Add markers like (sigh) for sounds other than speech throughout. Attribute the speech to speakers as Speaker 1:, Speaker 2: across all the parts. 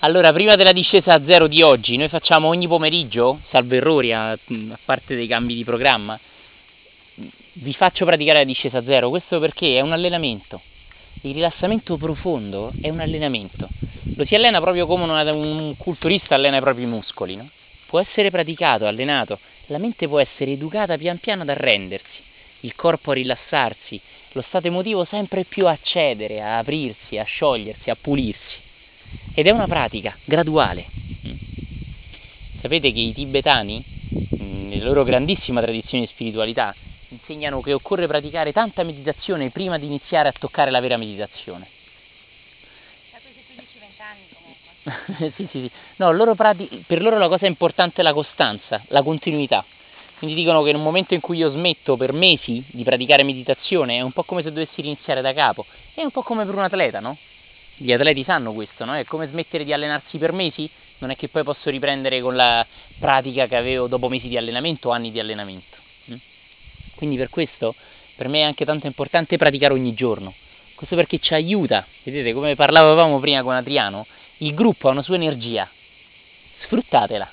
Speaker 1: Allora, prima della discesa a zero di oggi, noi facciamo ogni pomeriggio, salvo errori a, a parte dei cambi di programma, vi faccio praticare la discesa a zero, questo perché è un allenamento. Il rilassamento profondo è un allenamento. Lo si allena proprio come un culturista allena i propri muscoli, no? Può essere praticato, allenato, la mente può essere educata pian piano ad arrendersi, il corpo a rilassarsi, lo stato emotivo sempre più a cedere, a aprirsi, a sciogliersi, a pulirsi. Ed è una pratica graduale. Sapete che i tibetani, nella loro grandissima tradizione di spiritualità, insegnano che occorre praticare tanta meditazione prima di iniziare a toccare la vera meditazione.
Speaker 2: Da questi 15-20 anni comunque.
Speaker 1: sì, sì, sì. No, loro prati- per loro la cosa importante è la costanza, la continuità. Quindi dicono che in un momento in cui io smetto per mesi di praticare meditazione è un po' come se dovessi iniziare da capo. È un po' come per un atleta, no? Gli atleti sanno questo, no? È come smettere di allenarsi per mesi, non è che poi posso riprendere con la pratica che avevo dopo mesi di allenamento o anni di allenamento. Quindi per questo per me è anche tanto importante praticare ogni giorno. Questo perché ci aiuta, vedete come parlavamo prima con Adriano, il gruppo ha una sua energia, sfruttatela.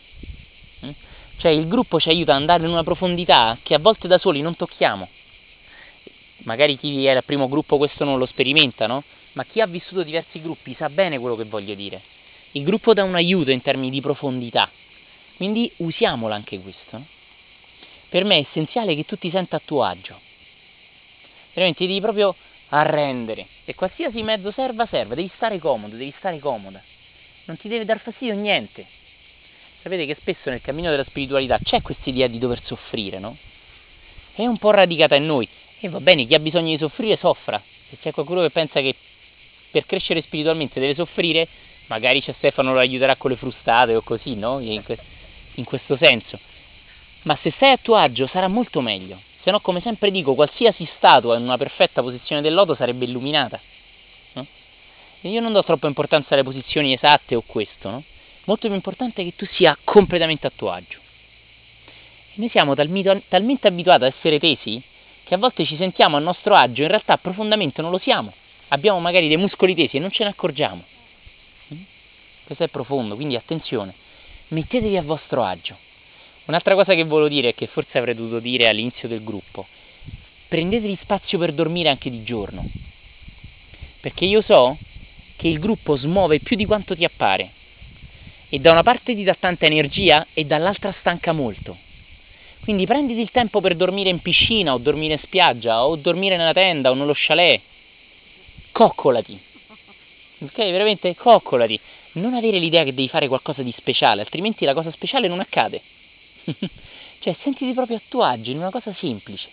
Speaker 1: Cioè il gruppo ci aiuta ad andare in una profondità che a volte da soli non tocchiamo. Magari chi è al primo gruppo questo non lo sperimenta, no? Ma chi ha vissuto diversi gruppi sa bene quello che voglio dire. Il gruppo dà un aiuto in termini di profondità, quindi usiamolo anche questo. No? per me è essenziale che tu ti senta a tuo agio. Veramente devi proprio arrendere. E qualsiasi mezzo serva, serva. Devi stare comodo, devi stare comoda. Non ti deve dar fastidio niente. Sapete che spesso nel cammino della spiritualità c'è questa idea di dover soffrire, no? È un po' radicata in noi. E va bene, chi ha bisogno di soffrire soffra. Se c'è qualcuno che pensa che per crescere spiritualmente deve soffrire, magari c'è Stefano lo aiuterà con le frustate o così, no? In, que- in questo senso ma se stai a tuo agio sarà molto meglio. Se no, come sempre dico, qualsiasi statua in una perfetta posizione del loto sarebbe illuminata. No? Io non do troppa importanza alle posizioni esatte o questo, no? Molto più importante è che tu sia completamente a tuo agio. E noi siamo talmente abituati ad essere tesi che a volte ci sentiamo a nostro agio, in realtà profondamente non lo siamo. Abbiamo magari dei muscoli tesi e non ce ne accorgiamo. Mm? Questo è profondo, quindi attenzione. Mettetevi a vostro agio Un'altra cosa che volevo dire, che forse avrei dovuto dire all'inizio del gruppo, prendetevi spazio per dormire anche di giorno. Perché io so che il gruppo smuove più di quanto ti appare. E da una parte ti dà tanta energia e dall'altra stanca molto. Quindi prenditi il tempo per dormire in piscina o dormire in spiaggia o dormire nella tenda o nello chalet. Coccolati. Ok, veramente coccolati. Non avere l'idea che devi fare qualcosa di speciale, altrimenti la cosa speciale non accade. (laughs) cioè, sentiti proprio a tuo agio in una cosa semplice,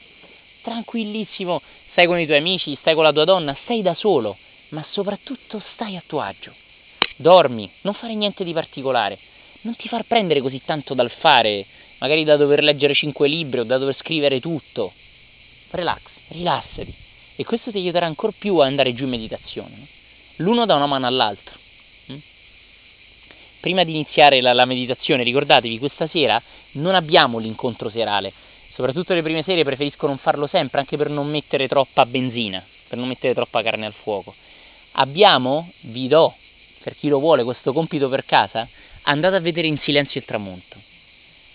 Speaker 1: tranquillissimo, stai con i tuoi amici, stai con la tua donna, stai da solo, ma soprattutto stai a tuo agio. Dormi, non fare niente di particolare, non ti far prendere così tanto dal fare, magari da dover leggere cinque libri o da dover scrivere tutto. Relax, rilassati. E questo ti aiuterà ancora più a andare giù in meditazione. L'uno dà una mano all'altro prima di iniziare la, la meditazione, ricordatevi, questa sera non abbiamo l'incontro serale. Soprattutto le prime sere preferisco non farlo sempre, anche per non mettere troppa benzina, per non mettere troppa carne al fuoco. Abbiamo, vi do, per chi lo vuole, questo compito per casa, andate a vedere in silenzio il tramonto.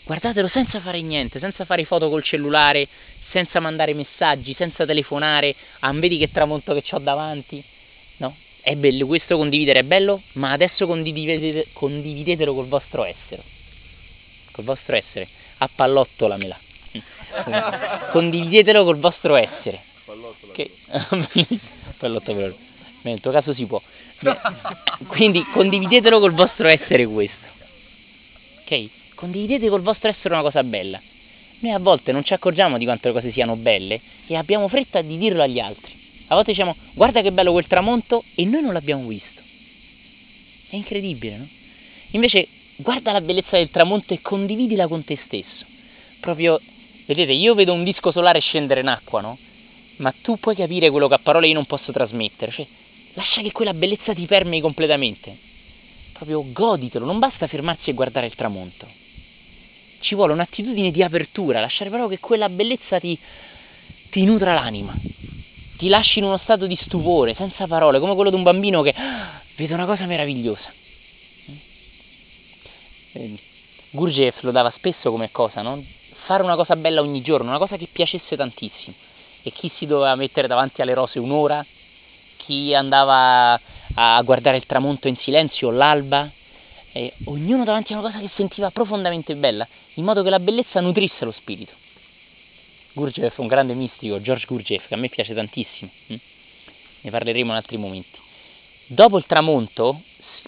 Speaker 1: Guardatelo senza fare niente, senza fare foto col cellulare, senza mandare messaggi, senza telefonare. Ah, vedi che tramonto che ho davanti? No, è bello, questo condividere è bello, ma adesso condividete, condividetelo col vostro essere. Col vostro essere. Appallottolamela. (laughs) condividetelo col vostro essere. Che... (laughs) Pallottolamela. Nel tuo caso si può. Quindi condividetelo col vostro essere questo. Ok? Condividete col vostro essere una cosa bella. Noi a volte non ci accorgiamo di quante le cose siano belle e abbiamo fretta di dirlo agli altri. A volte diciamo guarda che bello quel tramonto e noi non l'abbiamo visto. È incredibile, no? Invece guarda la bellezza del tramonto e condividila con te stesso. Proprio, vedete, io vedo un disco solare scendere in acqua, no? Ma tu puoi capire quello che a parole io non posso trasmettere. Cioè, lascia che quella bellezza ti permei completamente. Proprio goditelo, non basta fermarsi e guardare il tramonto. Ci vuole un'attitudine di apertura, lasciare proprio che quella bellezza ti, ti nutra l'anima ti lasci in uno stato di stupore, senza parole, come quello di un bambino che ah, vede una cosa meravigliosa. Eh, Gurdjieff lo dava spesso come cosa, no? Fare una cosa bella ogni giorno, una cosa che piacesse tantissimo. E chi si doveva mettere davanti alle rose un'ora, chi andava a guardare il tramonto in silenzio, l'alba, e ognuno davanti a una cosa che sentiva profondamente bella, in modo che la bellezza nutrisse lo spirito. Gurdjieff un grande mistico, George Gurdjieff, che a me piace tantissimo. Hm? Ne parleremo in altri momenti. Dopo il tramonto,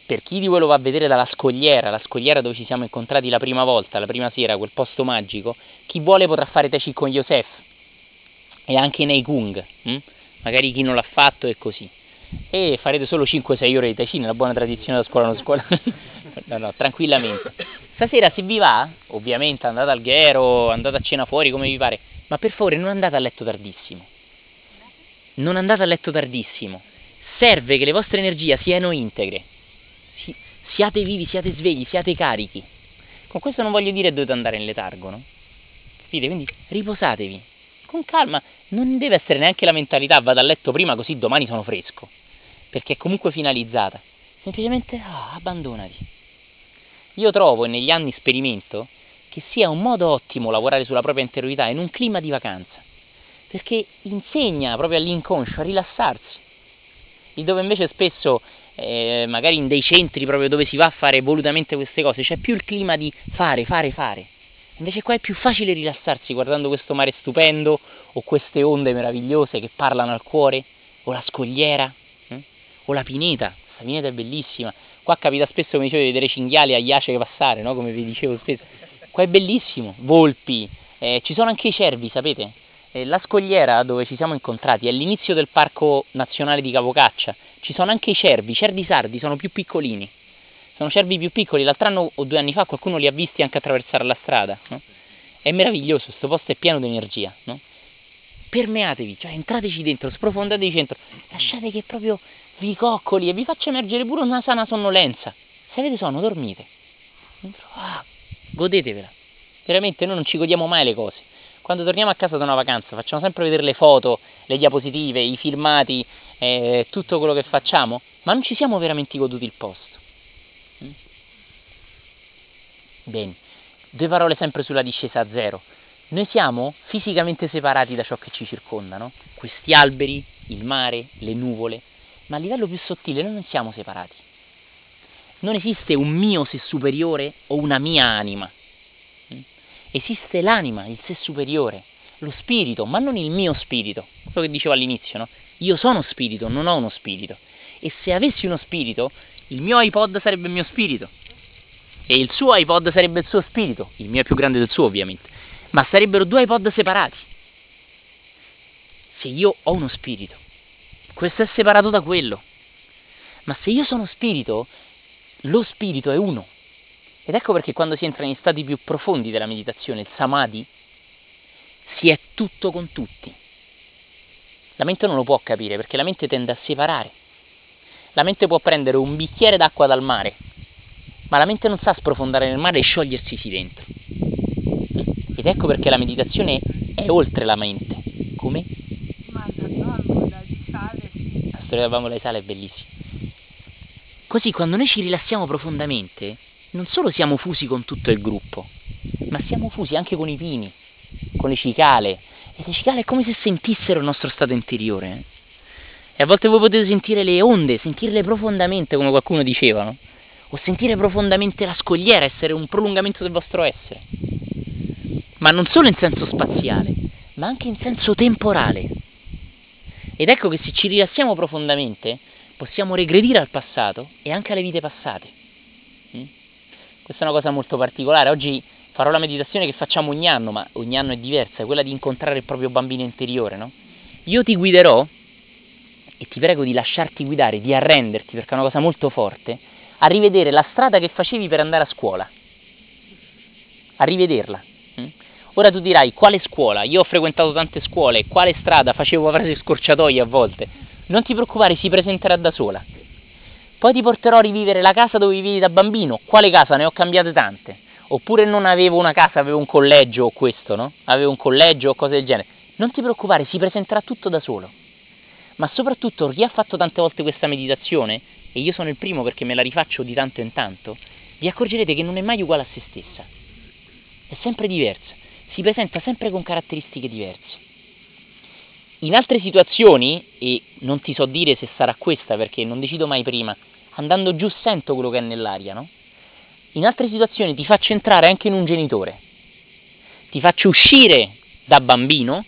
Speaker 1: per chi di voi lo va a vedere dalla scogliera, la scogliera dove ci siamo incontrati la prima volta, la prima sera, quel posto magico, chi vuole potrà fare Teci con Yosef e anche nei Kung, hm? Magari chi non l'ha fatto è così. E farete solo 5-6 ore di Tai Chi, la buona tradizione da scuola non scuola. (laughs) no, no, tranquillamente. Stasera se vi va, ovviamente andate al ghero, andate a cena fuori come vi pare, ma per favore non andate a letto tardissimo. Non andate a letto tardissimo. Serve che le vostre energie siano integre. Si, siate vivi, siate svegli, siate carichi. Con questo non voglio dire dovete andare in letargo, no? Capite? Quindi riposatevi. Con calma, non deve essere neanche la mentalità vado a letto prima così domani sono fresco. Perché è comunque finalizzata. Semplicemente oh, abbandonati. Io trovo e negli anni sperimento che sia un modo ottimo lavorare sulla propria interiorità in un clima di vacanza, perché insegna proprio all'inconscio a rilassarsi, il dove invece spesso, eh, magari in dei centri proprio dove si va a fare volutamente queste cose, c'è più il clima di fare, fare, fare. Invece qua è più facile rilassarsi guardando questo mare stupendo o queste onde meravigliose che parlano al cuore, o la scogliera, eh? o la pineta, questa pineta è bellissima. Qua capita spesso, come dicevo, di vedere cinghiali a iace passare, no? come vi dicevo spesso. Qua è bellissimo, volpi, eh, ci sono anche i cervi, sapete? Eh, la scogliera dove ci siamo incontrati è all'inizio del Parco Nazionale di Capocaccia, ci sono anche i cervi, i cervi sardi sono più piccolini, sono cervi più piccoli, l'altro anno o due anni fa qualcuno li ha visti anche attraversare la strada, no? È meraviglioso, questo posto è pieno di energia, no? Permeatevi, cioè entrateci dentro, sprofondatevi dentro, lasciate che proprio vi coccoli e vi faccia emergere pure una sana sonnolenza. Se avete sonno, dormite. Ah, godetevela. Veramente noi non ci godiamo mai le cose. Quando torniamo a casa da una vacanza facciamo sempre vedere le foto, le diapositive, i filmati, eh, tutto quello che facciamo, ma non ci siamo veramente goduti il posto. Mm? Bene, due parole sempre sulla discesa a zero. Noi siamo fisicamente separati da ciò che ci circonda, no? Questi alberi, il mare, le nuvole, ma a livello più sottile noi non siamo separati non esiste un mio sé superiore o una mia anima. Esiste l'anima, il sé superiore, lo spirito, ma non il mio spirito. Quello che dicevo all'inizio, no? Io sono spirito, non ho uno spirito. E se avessi uno spirito, il mio iPod sarebbe il mio spirito. E il suo iPod sarebbe il suo spirito. Il mio è più grande del suo, ovviamente. Ma sarebbero due iPod separati. Se io ho uno spirito, questo è separato da quello. Ma se io sono spirito, lo spirito è uno. Ed ecco perché quando si entra negli stati più profondi della meditazione, il samadhi, si è tutto con tutti. La mente non lo può capire perché la mente tende a separare. La mente può prendere un bicchiere d'acqua dal mare, ma la mente non sa sprofondare nel mare e sciogliersi dentro. Ed ecco perché la meditazione è oltre la mente. Come?
Speaker 2: Ma la bambola di sale.
Speaker 1: La storia della bambola di sale è bellissima. Così quando noi ci rilassiamo profondamente, non solo siamo fusi con tutto il gruppo, ma siamo fusi anche con i pini, con le cicale. E le cicale è come se sentissero il nostro stato interiore. Eh? E a volte voi potete sentire le onde, sentirle profondamente, come qualcuno diceva, no? O sentire profondamente la scogliera, essere un prolungamento del vostro essere. Ma non solo in senso spaziale, ma anche in senso temporale. Ed ecco che se ci rilassiamo profondamente, possiamo regredire al passato e anche alle vite passate. Mm? Questa è una cosa molto particolare. Oggi farò la meditazione che facciamo ogni anno, ma ogni anno è diversa, è quella di incontrare il proprio bambino interiore, no? Io ti guiderò e ti prego di lasciarti guidare, di arrenderti, perché è una cosa molto forte, a rivedere la strada che facevi per andare a scuola. A rivederla. Mm? Ora tu dirai, quale scuola? Io ho frequentato tante scuole, quale strada facevo frasi scorciatoie a volte? Non ti preoccupare, si presenterà da sola. Poi ti porterò a rivivere la casa dove vivevi da bambino. Quale casa? Ne ho cambiate tante. Oppure non avevo una casa, avevo un collegio o questo, no? Avevo un collegio o cose del genere. Non ti preoccupare, si presenterà tutto da solo. ma soprattutto chi ha fatto tante volte questa meditazione, e io sono il primo perché me la rifaccio di tanto in tanto, vi accorgerete che non è mai uguale a se stessa, è sempre diversa, si presenta sempre con caratteristiche diverse. In altre situazioni, e non ti so dire se sarà questa perché non decido mai prima, andando giù sento quello che è nell'aria, no? In altre situazioni ti faccio entrare anche in un genitore, ti faccio uscire da bambino,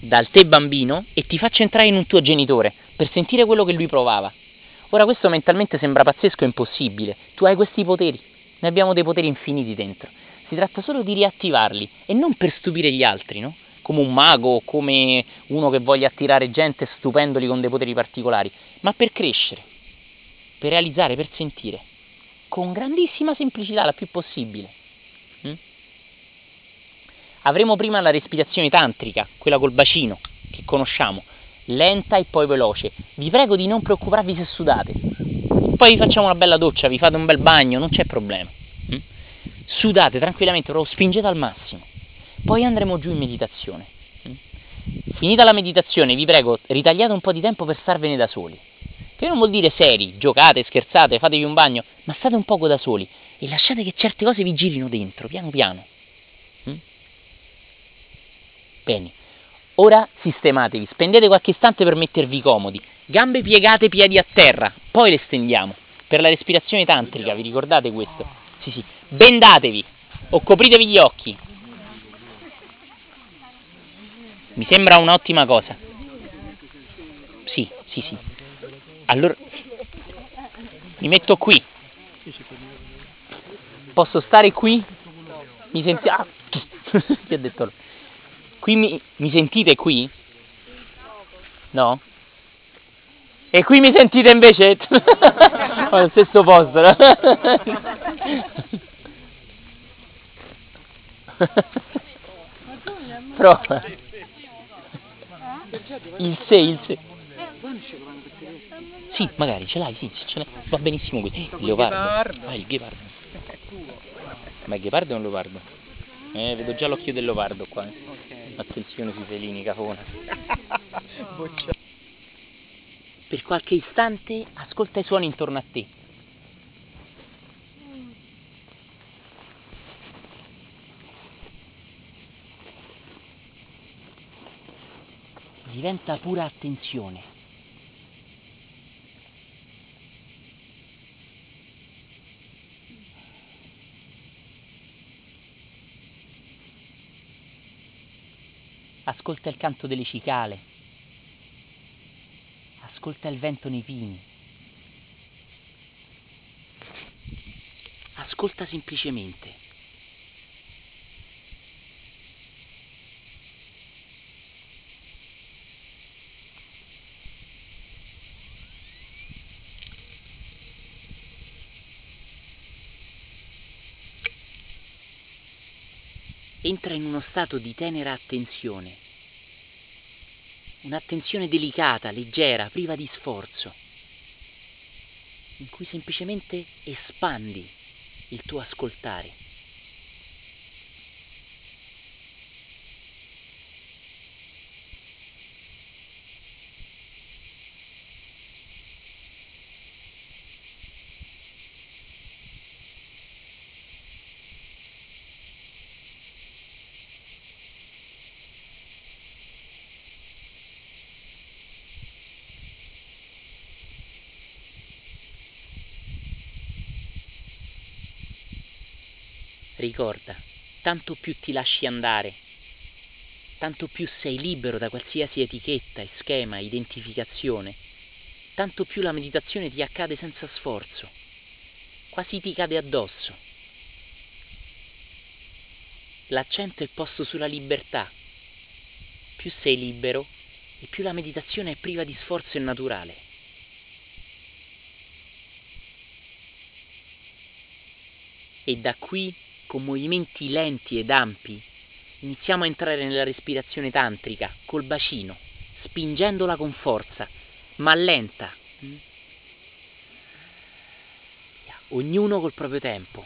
Speaker 1: dal te bambino, e ti faccio entrare in un tuo genitore per sentire quello che lui provava. Ora questo mentalmente sembra pazzesco e impossibile, tu hai questi poteri, noi abbiamo dei poteri infiniti dentro, si tratta solo di riattivarli e non per stupire gli altri, no? come un mago o come uno che voglia attirare gente stupendoli con dei poteri particolari, ma per crescere, per realizzare, per sentire, con grandissima semplicità, la più possibile. Mm? Avremo prima la respirazione tantrica, quella col bacino, che conosciamo, lenta e poi veloce. Vi prego di non preoccuparvi se sudate. Poi vi facciamo una bella doccia, vi fate un bel bagno, non c'è problema. Mm? Sudate tranquillamente, però spingete al massimo. Poi andremo giù in meditazione. Mm? Finita la meditazione, vi prego, ritagliate un po' di tempo per starvene da soli. Che non vuol dire seri, giocate, scherzate, fatevi un bagno, ma state un poco da soli e lasciate che certe cose vi girino dentro, piano piano. Mm? Bene. Ora sistematevi, spendete qualche istante per mettervi comodi, gambe piegate, piedi a terra, poi le stendiamo. Per la respirazione tantrica, vi ricordate questo? Sì, sì. Bendatevi o copritevi gli occhi. Mi sembra un'ottima cosa. Sì, sì, sì. Allora mi metto qui. Posso stare qui? Mi senti... Ah, (laughs) chi ha detto? Qui mi, mi sentite qui? No? E qui mi sentite invece? (laughs) Allo stesso posto, no? Prova. Il 6, il 6. Sì, magari ce l'hai, sì, ce l'hai. Va benissimo qui. Il leopardo. Ah, il ghepardo. Ma il ghepardo è un leopardo? Eh, vedo già l'occhio del leopardo qua. Eh. Attenzione sui felini, cafona. (laughs) per qualche istante ascolta i suoni intorno a te. Diventa pura attenzione. Ascolta il canto delle cicale. Ascolta il vento nei pini. Ascolta semplicemente. Entra in uno stato di tenera attenzione, un'attenzione delicata, leggera, priva di sforzo, in cui semplicemente espandi il tuo ascoltare. Ricorda, tanto più ti lasci andare, tanto più sei libero da qualsiasi etichetta, schema, identificazione, tanto più la meditazione ti accade senza sforzo, quasi ti cade addosso. L'accento è posto sulla libertà. Più sei libero e più la meditazione è priva di sforzo e naturale. E da qui con movimenti lenti ed ampi, iniziamo a entrare nella respirazione tantrica col bacino, spingendola con forza, ma lenta. Ognuno col proprio tempo.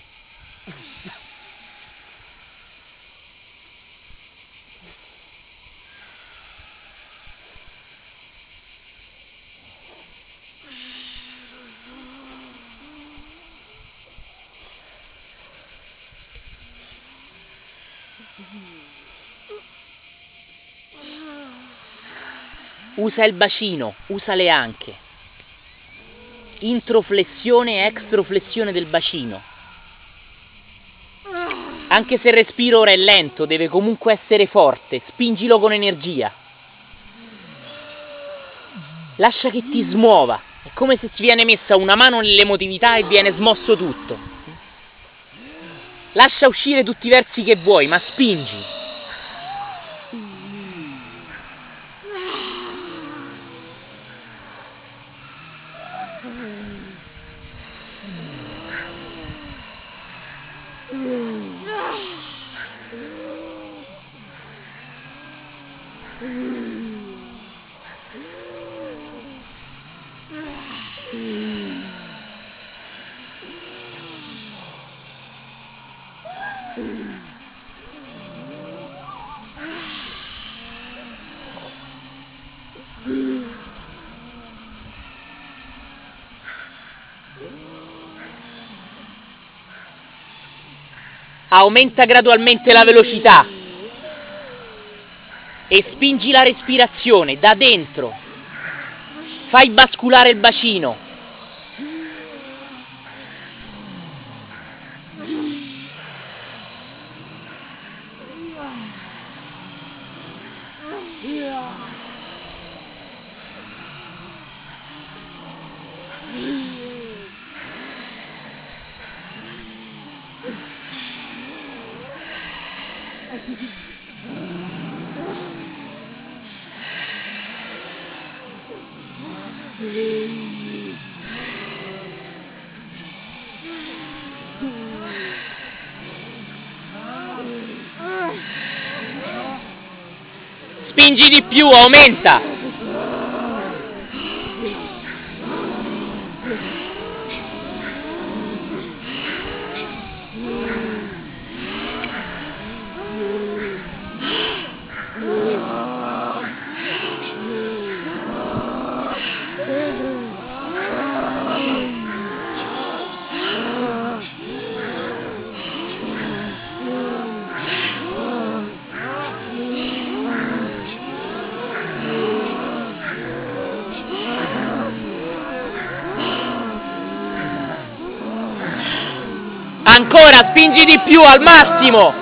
Speaker 1: Usa il bacino, usale anche. Introflessione e extroflessione del bacino. Anche se il respiro ora è lento, deve comunque essere forte, spingilo con energia. Lascia che ti smuova, è come se ti viene messa una mano nell'emotività e viene smosso tutto. Lascia uscire tutti i versi che vuoi, ma spingi. Aumenta gradualmente la velocità e spingi la respirazione da dentro. Fai basculare il bacino. Più, aumenta. Spingi di più, al massimo.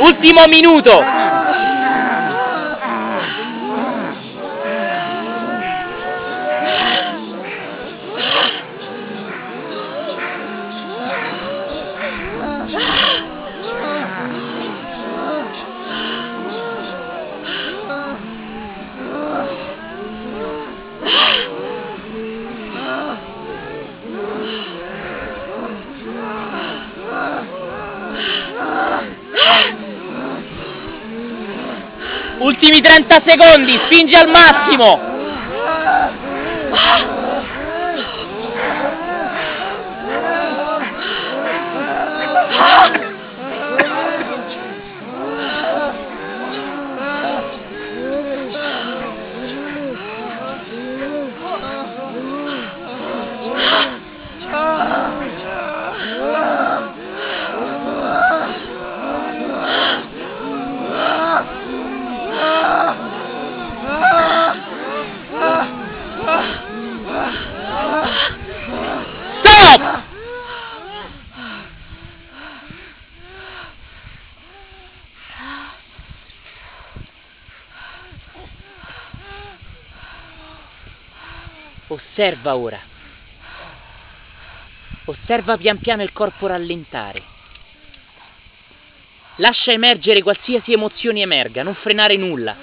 Speaker 1: Ultimo minuto. 30 secondi, spingi al massimo. Osserva ora. Osserva pian piano il corpo rallentare. Lascia emergere qualsiasi emozione emerga, non frenare nulla.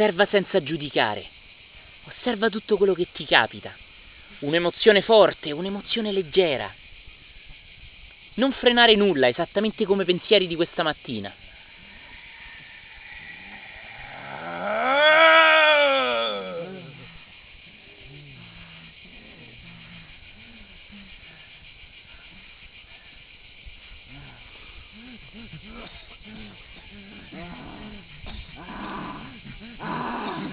Speaker 1: Osserva senza giudicare. Osserva tutto quello che ti capita. Un'emozione forte, un'emozione leggera. Non frenare nulla, esattamente come pensieri di questa mattina. Ah! Ah! Ah!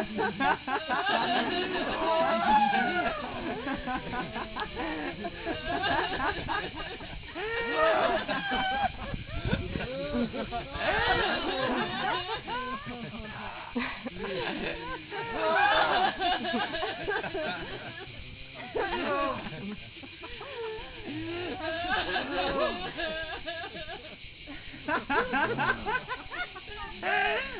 Speaker 1: Ha ha ha ha ha!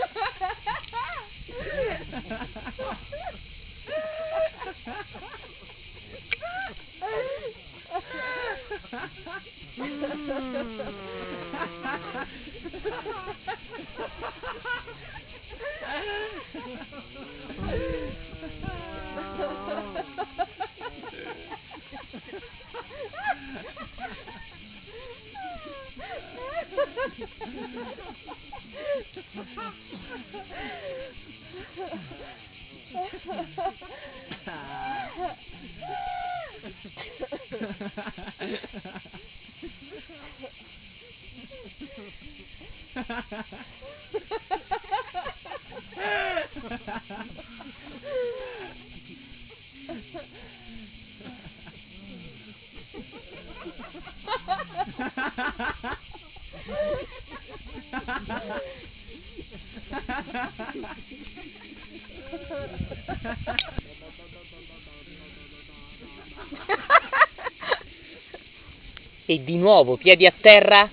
Speaker 1: e di nuovo piedi a terra,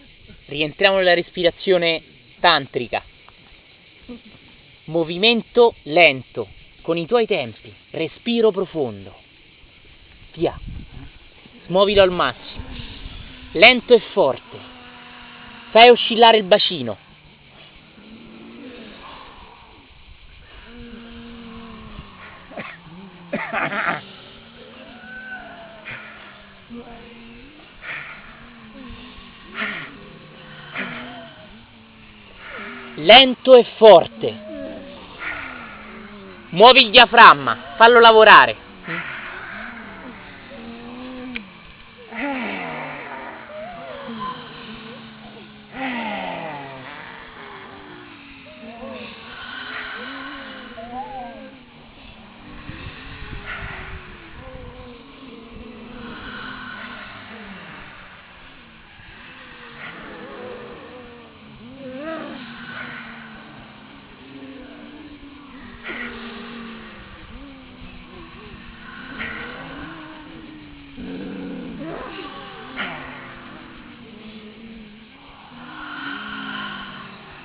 Speaker 1: rientriamo nella respirazione tantrica. Movimento lento, con i tuoi tempi, respiro profondo. Via. Smuovilo al massimo. Lento e forte. Fai oscillare il bacino. Lento e forte. Muovi il diaframma, fallo lavorare.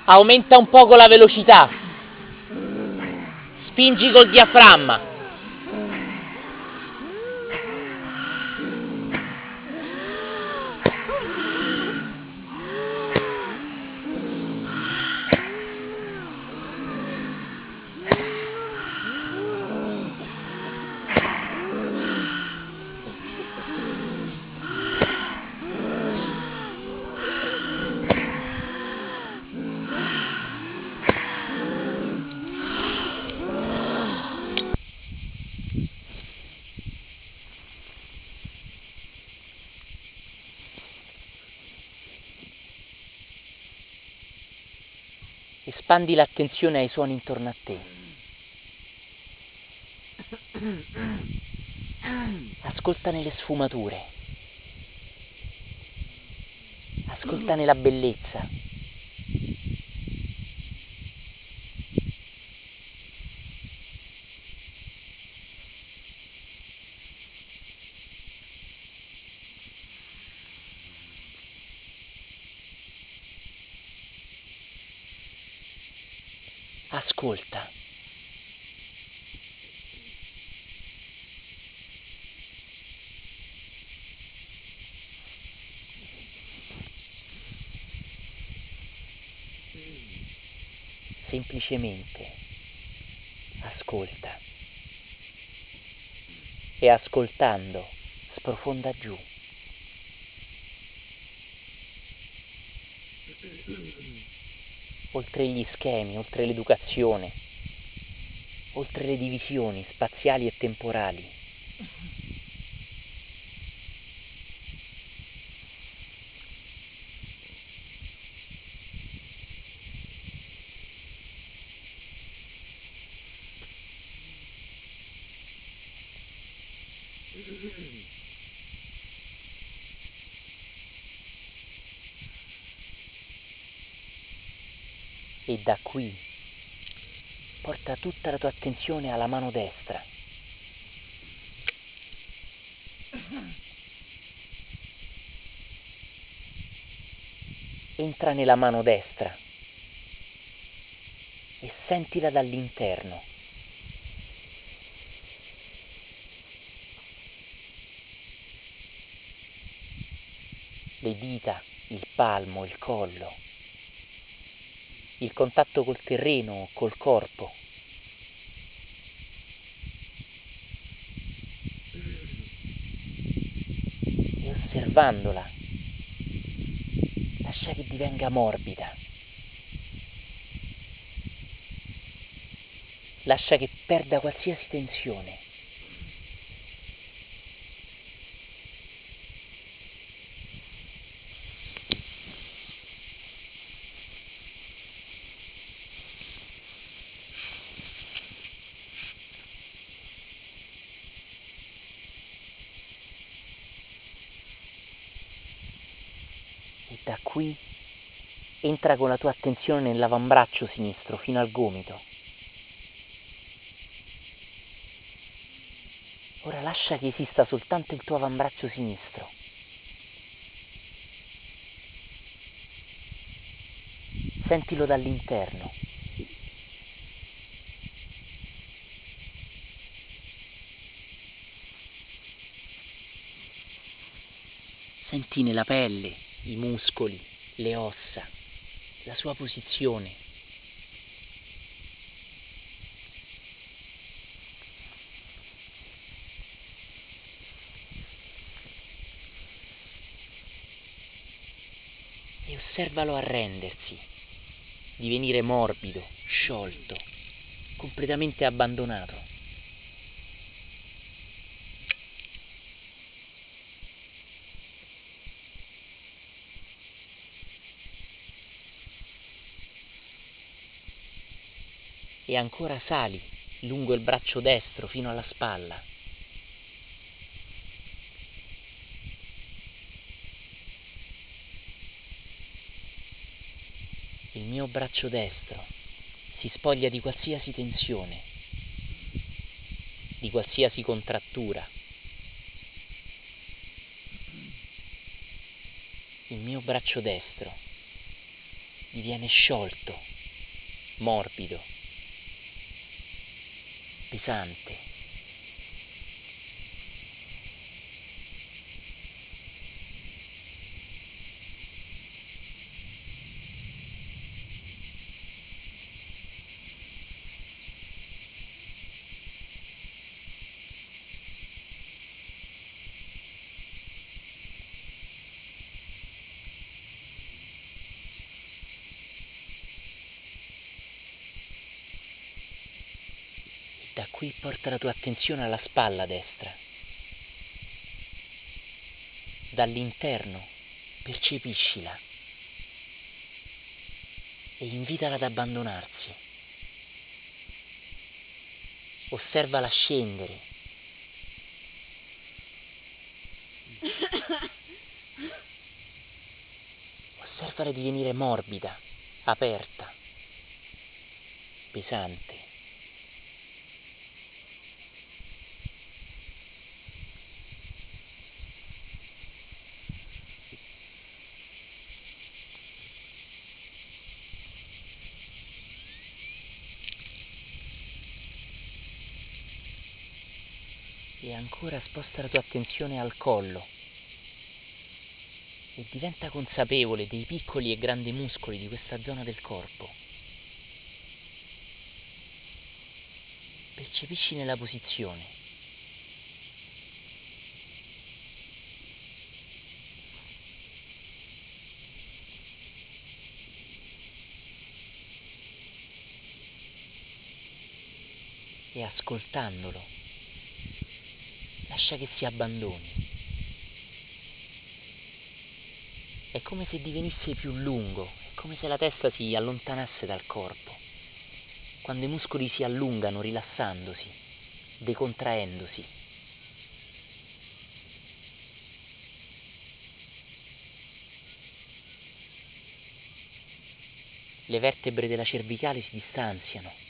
Speaker 1: Aumenta un poco la velocità. Spingi col diaframma. Espandi l'attenzione ai suoni intorno a te. Ascoltane le sfumature. Ascoltane la bellezza. ascolta. Semplicemente ascolta e ascoltando sprofonda giù. oltre gli schemi, oltre l'educazione, oltre le divisioni spaziali e temporali. E da qui porta tutta la tua attenzione alla mano destra. Entra nella mano destra e sentila dall'interno. Dita, il palmo, il collo il contatto col terreno, col corpo. E osservandola, lascia che divenga morbida. Lascia che perda qualsiasi tensione. da qui entra con la tua attenzione nell'avambraccio sinistro fino al gomito. Ora lascia che esista soltanto il tuo avambraccio sinistro. Sentilo dall'interno. Senti nella pelle i muscoli, le ossa, la sua posizione. E osservalo arrendersi, divenire morbido, sciolto, completamente abbandonato. Ancora sali lungo il braccio destro fino alla spalla. Il mio braccio destro si spoglia di qualsiasi tensione, di qualsiasi contrattura. Il mio braccio destro diviene sciolto, morbido, pesante. Da qui porta la tua attenzione alla spalla destra. Dall'interno percepiscila e invitala ad abbandonarsi. Osservala scendere. Osservala divenire morbida, aperta, pesante. E ancora sposta la tua attenzione al collo e diventa consapevole dei piccoli e grandi muscoli di questa zona del corpo. Percepisci nella posizione. E ascoltandolo lascia che si abbandoni. È come se divenisse più lungo, è come se la testa si allontanasse dal corpo. Quando i muscoli si allungano rilassandosi, decontraendosi. Le vertebre della cervicale si distanziano.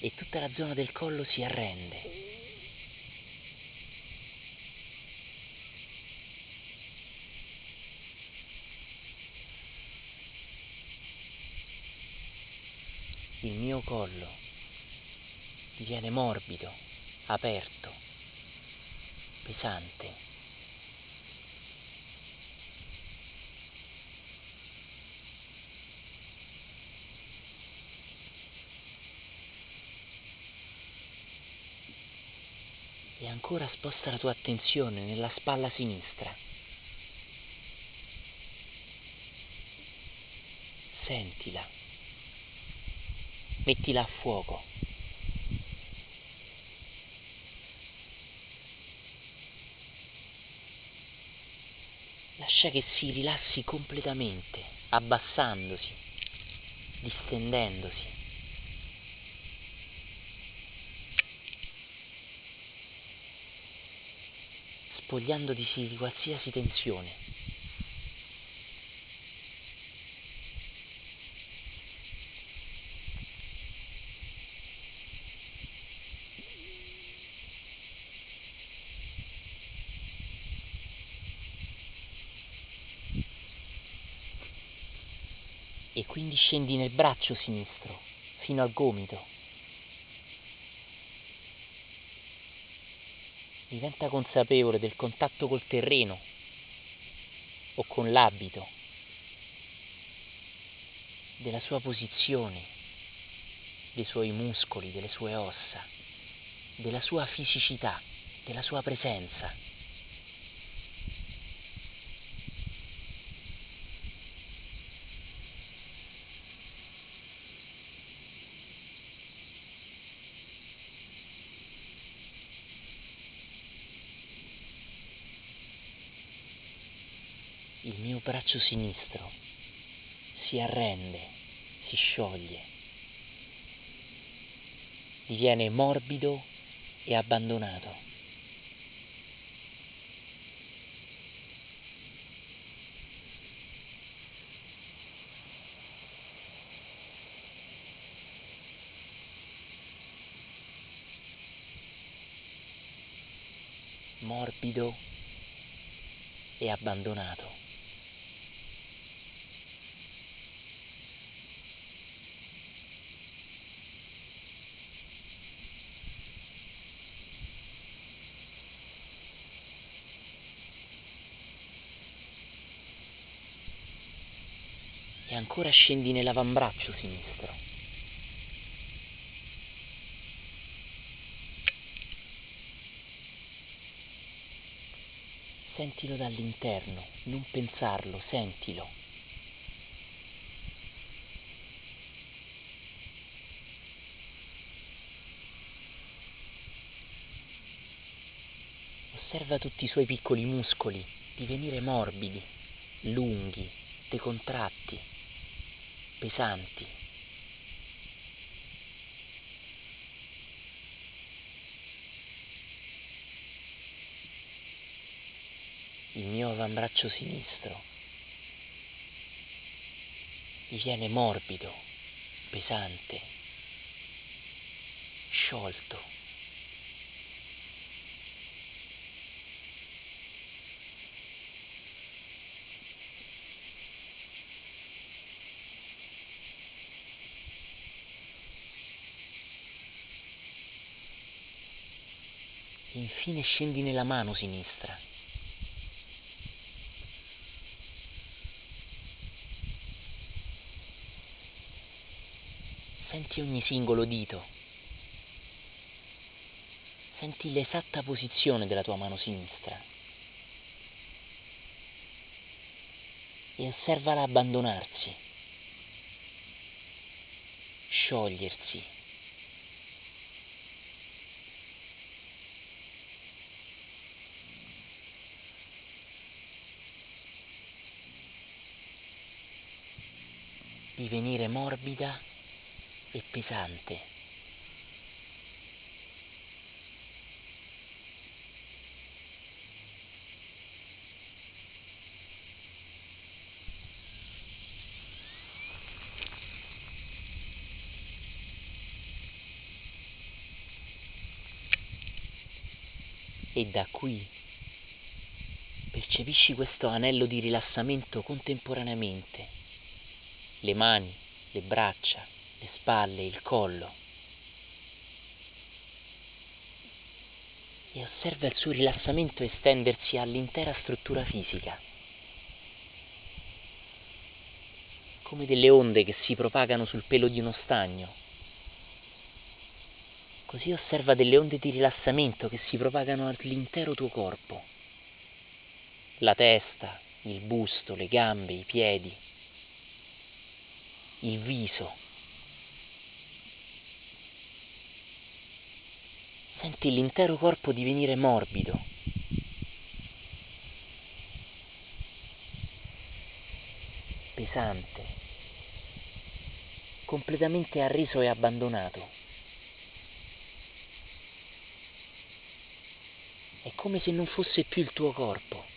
Speaker 1: E tutta la zona del collo si arrende. Il mio collo diviene morbido, aperto, pesante. E ancora sposta la tua attenzione nella spalla sinistra. Sentila. Mettila a fuoco. Lascia che si rilassi completamente, abbassandosi, distendendosi. Spogliandoti di qualsiasi tensione. E quindi scendi nel braccio sinistro, fino al gomito. Diventa consapevole del contatto col terreno o con l'abito, della sua posizione, dei suoi muscoli, delle sue ossa, della sua fisicità, della sua presenza. il mio braccio sinistro si arrende, si scioglie, diviene morbido e abbandonato. morbido e abbandonato. Ancora scendi nell'avambraccio sinistro. Sentilo dall'interno, non pensarlo, sentilo. Osserva tutti i suoi piccoli muscoli divenire morbidi, lunghi, decontratti, pesanti. Il mio avambraccio sinistro diviene morbido, pesante, sciolto. e infine scendi nella mano sinistra. Senti ogni singolo dito. Senti l'esatta posizione della tua mano sinistra. E osservala abbandonarsi, sciogliersi. Divenire morbida e pesante. E da qui percepisci questo anello di rilassamento contemporaneamente le mani, le braccia, le spalle, il collo. E osserva il suo rilassamento estendersi all'intera struttura fisica, come delle onde che si propagano sul pelo di uno stagno. Così osserva delle onde di rilassamento che si propagano all'intero tuo corpo, la testa, il busto, le gambe, i piedi il viso. Senti l'intero corpo divenire morbido. Pesante. Completamente arriso e abbandonato. È come se non fosse più il tuo corpo.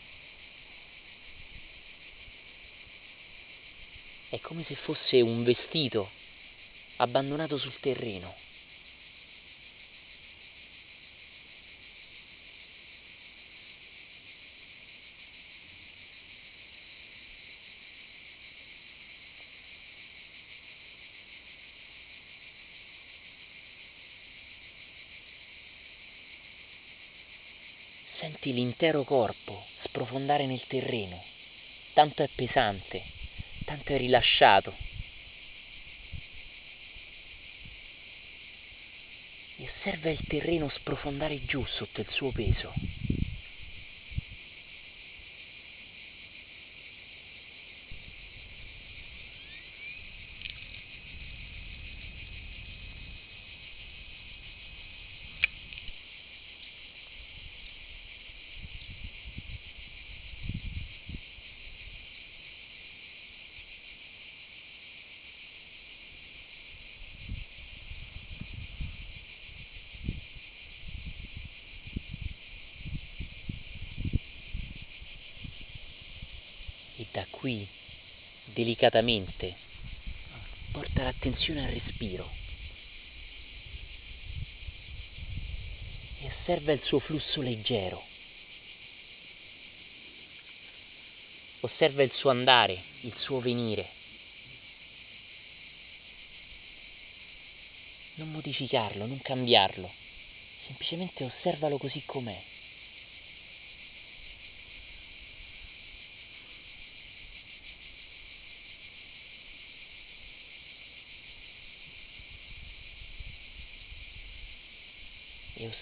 Speaker 1: È come se fosse un vestito abbandonato sul terreno. Senti l'intero corpo sprofondare nel terreno, tanto è pesante tanto è rilasciato. E osserva il terreno sprofondare giù sotto il suo peso. Qui, delicatamente, porta l'attenzione al respiro e osserva il suo flusso leggero. Osserva il suo andare, il suo venire. Non modificarlo, non cambiarlo, semplicemente osservalo così com'è.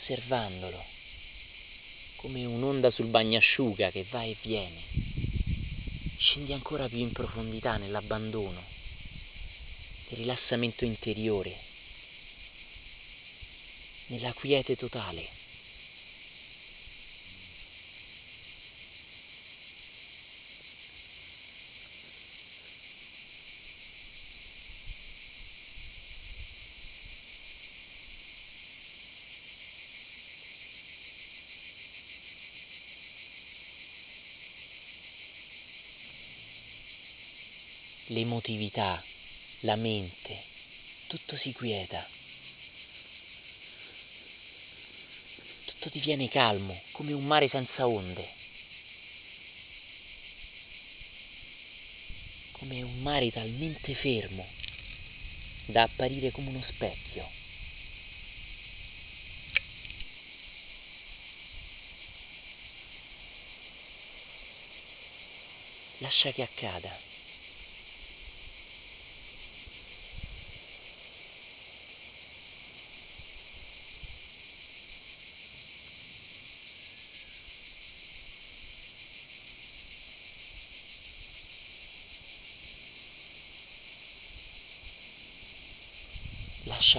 Speaker 1: Osservandolo come un'onda sul bagnasciuga che va e viene, scendi ancora più in profondità nell'abbandono, nel rilassamento interiore, nella quiete totale. L'emotività, la mente, tutto si quieta. Tutto diviene calmo, come un mare senza onde. Come un mare talmente fermo da apparire come uno specchio. Lascia che accada.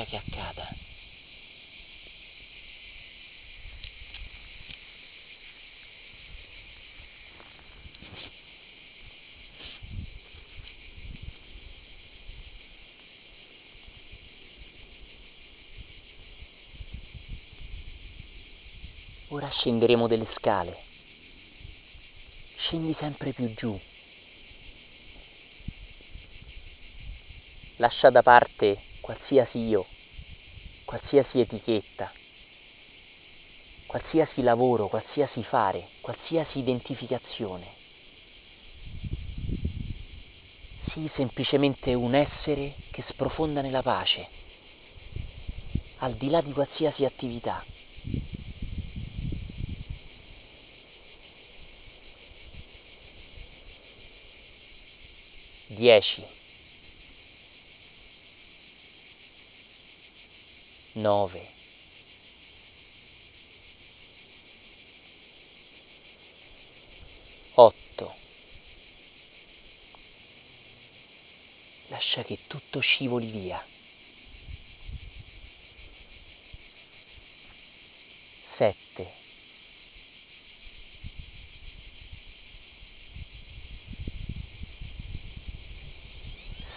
Speaker 1: Lascia che accada. Ora scenderemo delle scale. Scendi sempre più giù. Lascia da parte qualsiasi io, qualsiasi etichetta, qualsiasi lavoro, qualsiasi fare, qualsiasi identificazione. Sii semplicemente un essere che sprofonda nella pace, al di là di qualsiasi attività. Dieci. Nove, otto. Lascia che tutto scivoli via. Sette.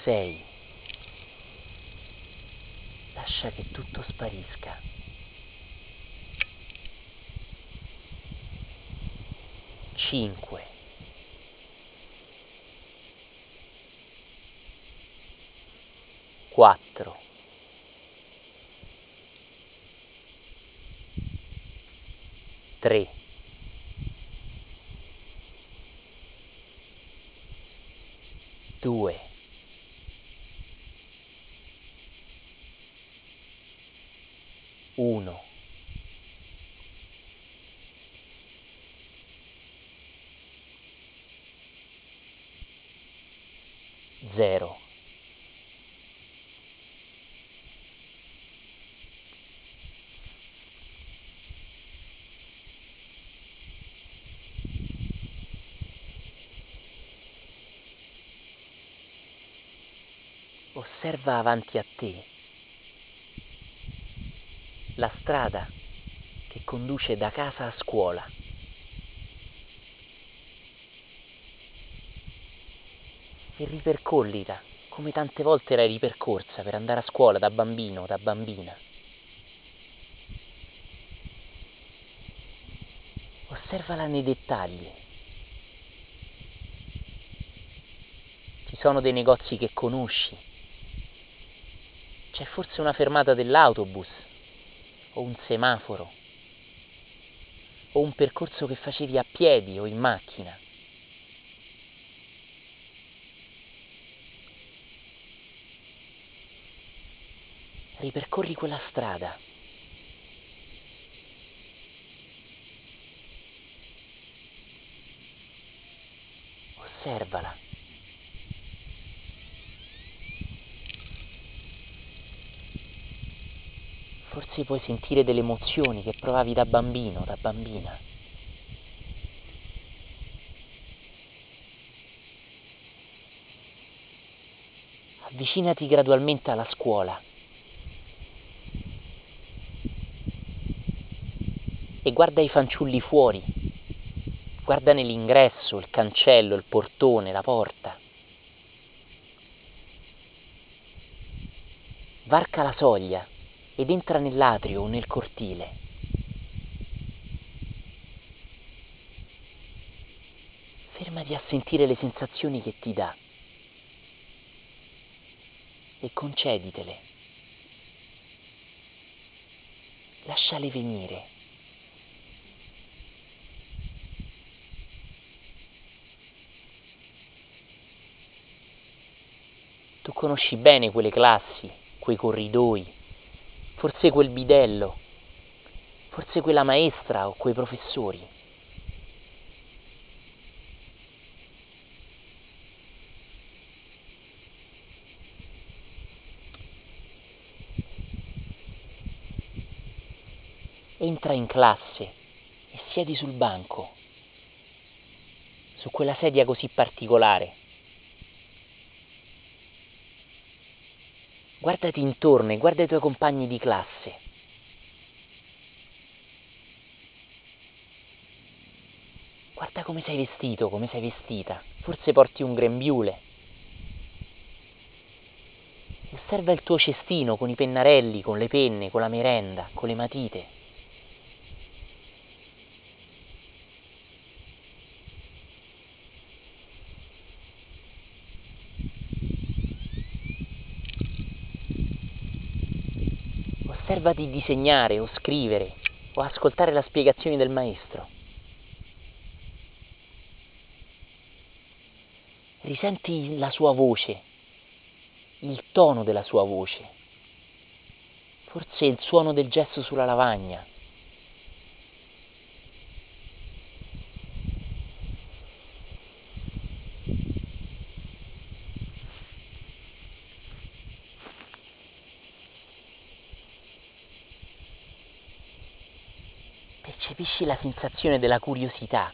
Speaker 1: Sei. Lascia che tutto sparisca. Cinque. Quattro. Tre. Due. Uno. Zero. Osserva avanti a te la strada che conduce da casa a scuola. E ripercollila come tante volte l'hai ripercorsa per andare a scuola da bambino, da bambina. Osservala nei dettagli. Ci sono dei negozi che conosci. C'è forse una fermata dell'autobus o un semaforo o un percorso che facevi a piedi o in macchina. Ripercorri quella strada. Osservala. Forse puoi sentire delle emozioni che provavi da bambino, da bambina. Avvicinati gradualmente alla scuola. E guarda i fanciulli fuori. Guarda nell'ingresso, il cancello, il portone, la porta. Varca la soglia ed entra nell'atrio o nel cortile. Fermati a sentire le sensazioni che ti dà e conceditele. Lasciale venire. Tu conosci bene quelle classi, quei corridoi, forse quel bidello, forse quella maestra o quei professori. Entra in classe e siedi sul banco, su quella sedia così particolare. Guardati intorno e guarda i tuoi compagni di classe. Guarda come sei vestito, come sei vestita. Forse porti un grembiule. Osserva il tuo cestino con i pennarelli, con le penne, con la merenda, con le matite. Osserva di disegnare o scrivere o ascoltare la spiegazione del maestro. Risenti la sua voce, il tono della sua voce, forse il suono del gesso sulla lavagna. Percepisci la sensazione della curiosità.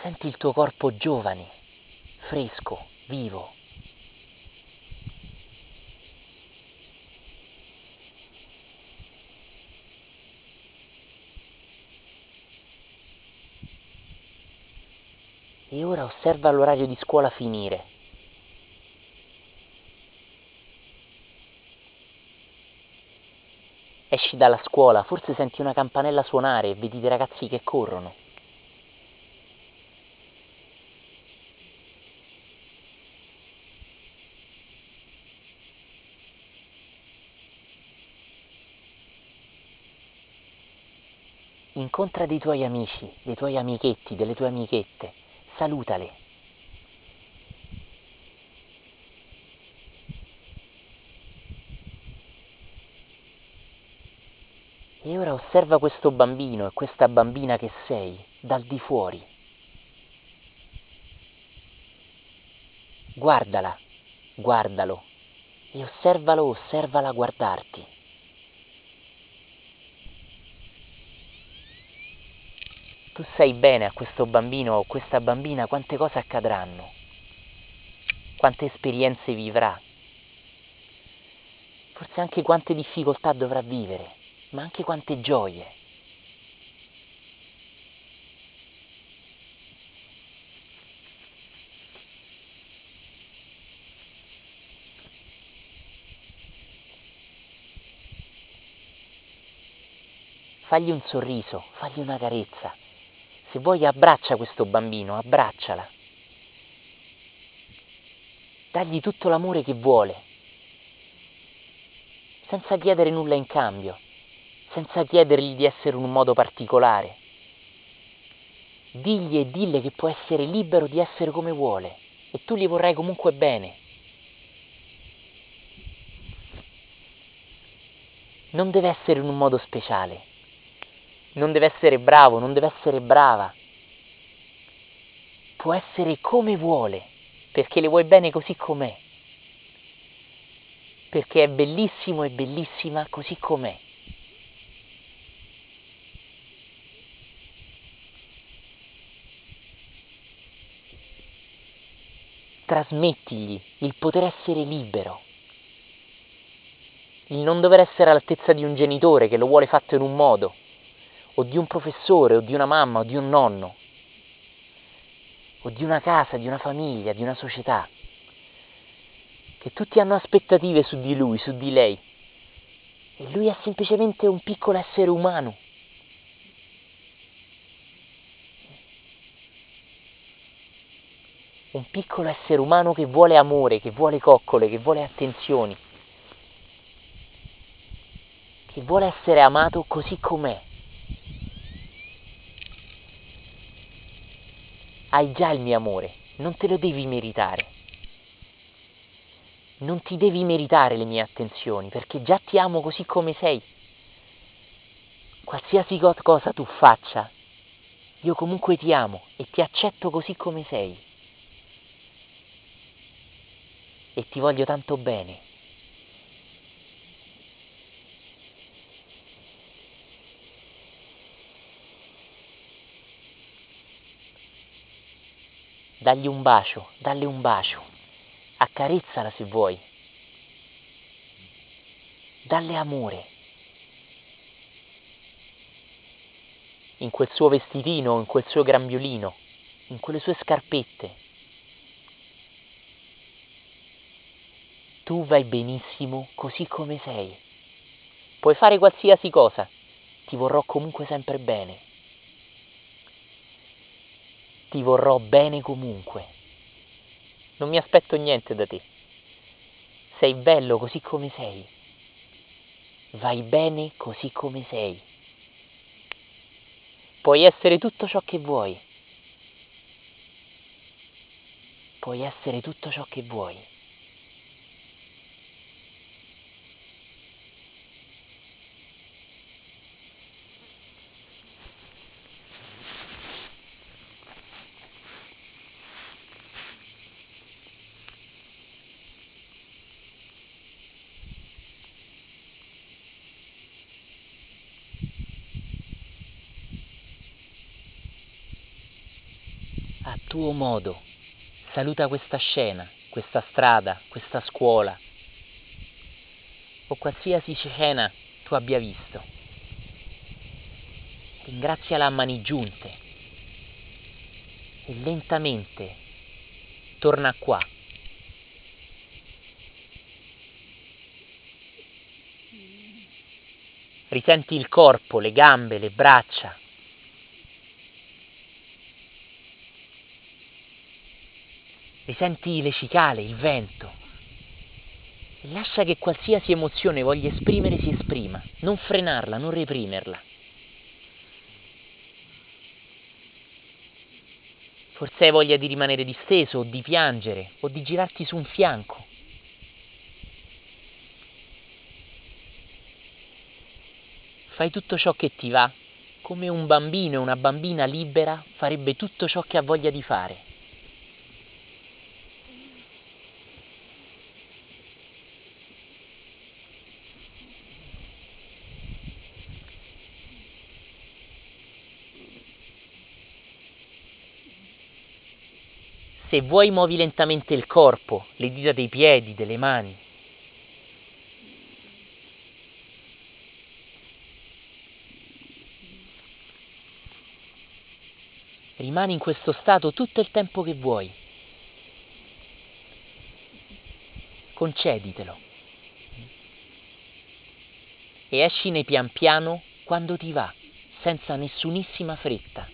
Speaker 1: Senti il tuo corpo giovane, fresco, vivo. E ora osserva l'orario di scuola finire. Esci dalla scuola, forse senti una campanella suonare e vedi dei ragazzi che corrono. Incontra dei tuoi amici, dei tuoi amichetti, delle tue amichette, salutale. E ora osserva questo bambino e questa bambina che sei dal di fuori. Guardala, guardalo e osservalo, osservala guardarti. Tu sai bene a questo bambino o a questa bambina quante cose accadranno, quante esperienze vivrà, forse anche quante difficoltà dovrà vivere ma anche quante gioie. Fagli un sorriso, fagli una carezza. Se vuoi abbraccia questo bambino, abbracciala. Dagli tutto l'amore che vuole, senza chiedere nulla in cambio senza chiedergli di essere in un modo particolare. Digli e dille che può essere libero di essere come vuole e tu gli vorrai comunque bene. Non deve essere in un modo speciale, non deve essere bravo, non deve essere brava. può essere come vuole, perché le vuoi bene così com'è, perché è bellissimo e bellissima così com'è. Trasmettigli il poter essere libero, il non dover essere all'altezza di un genitore che lo vuole fatto in un modo, o di un professore, o di una mamma, o di un nonno, o di una casa, di una famiglia, di una società, che tutti hanno aspettative su di lui, su di lei, e lui è semplicemente un piccolo essere umano. Un piccolo essere umano che vuole amore, che vuole coccole, che vuole attenzioni, che vuole essere amato così com'è. hai già il mio amore, non te lo devi meritare. Non ti devi meritare le mie attenzioni, perché già ti amo così come sei. Qualsiasi cosa tu faccia, io comunque ti amo e ti accetto così come sei. E ti voglio tanto bene. dagli un bacio, dalle un bacio, accarezzala se vuoi, dalle amore. In quel suo vestitino, in quel suo grambiolino, in quelle sue scarpette. Tu vai benissimo così come sei. Puoi fare qualsiasi cosa, ti vorrò comunque sempre bene ti vorrò bene comunque. Non mi aspetto niente da te. Sei bello così come sei. Vai bene così come sei. Puoi essere tutto ciò che vuoi. Puoi essere tutto ciò che vuoi. a tuo modo. Saluta questa scena, questa strada, questa scuola o qualsiasi scena tu abbia visto. Ringraziala a mani giunte e lentamente torna qua. Risenti il corpo, le gambe, le braccia, risenti le cicale, il vento. E lascia che qualsiasi emozione voglia esprimere si esprima, non frenarla, non reprimerla. Forse hai voglia di rimanere disteso o di piangere o di girarti su un fianco. Fai tutto ciò che ti va, come un bambino e una bambina libera farebbe tutto ciò che ha voglia di fare. Se vuoi muovi lentamente il corpo, le dita dei piedi, delle mani. Rimani in questo stato tutto il tempo che vuoi. Conceditelo. E escine pian piano quando ti va, senza nessunissima fretta.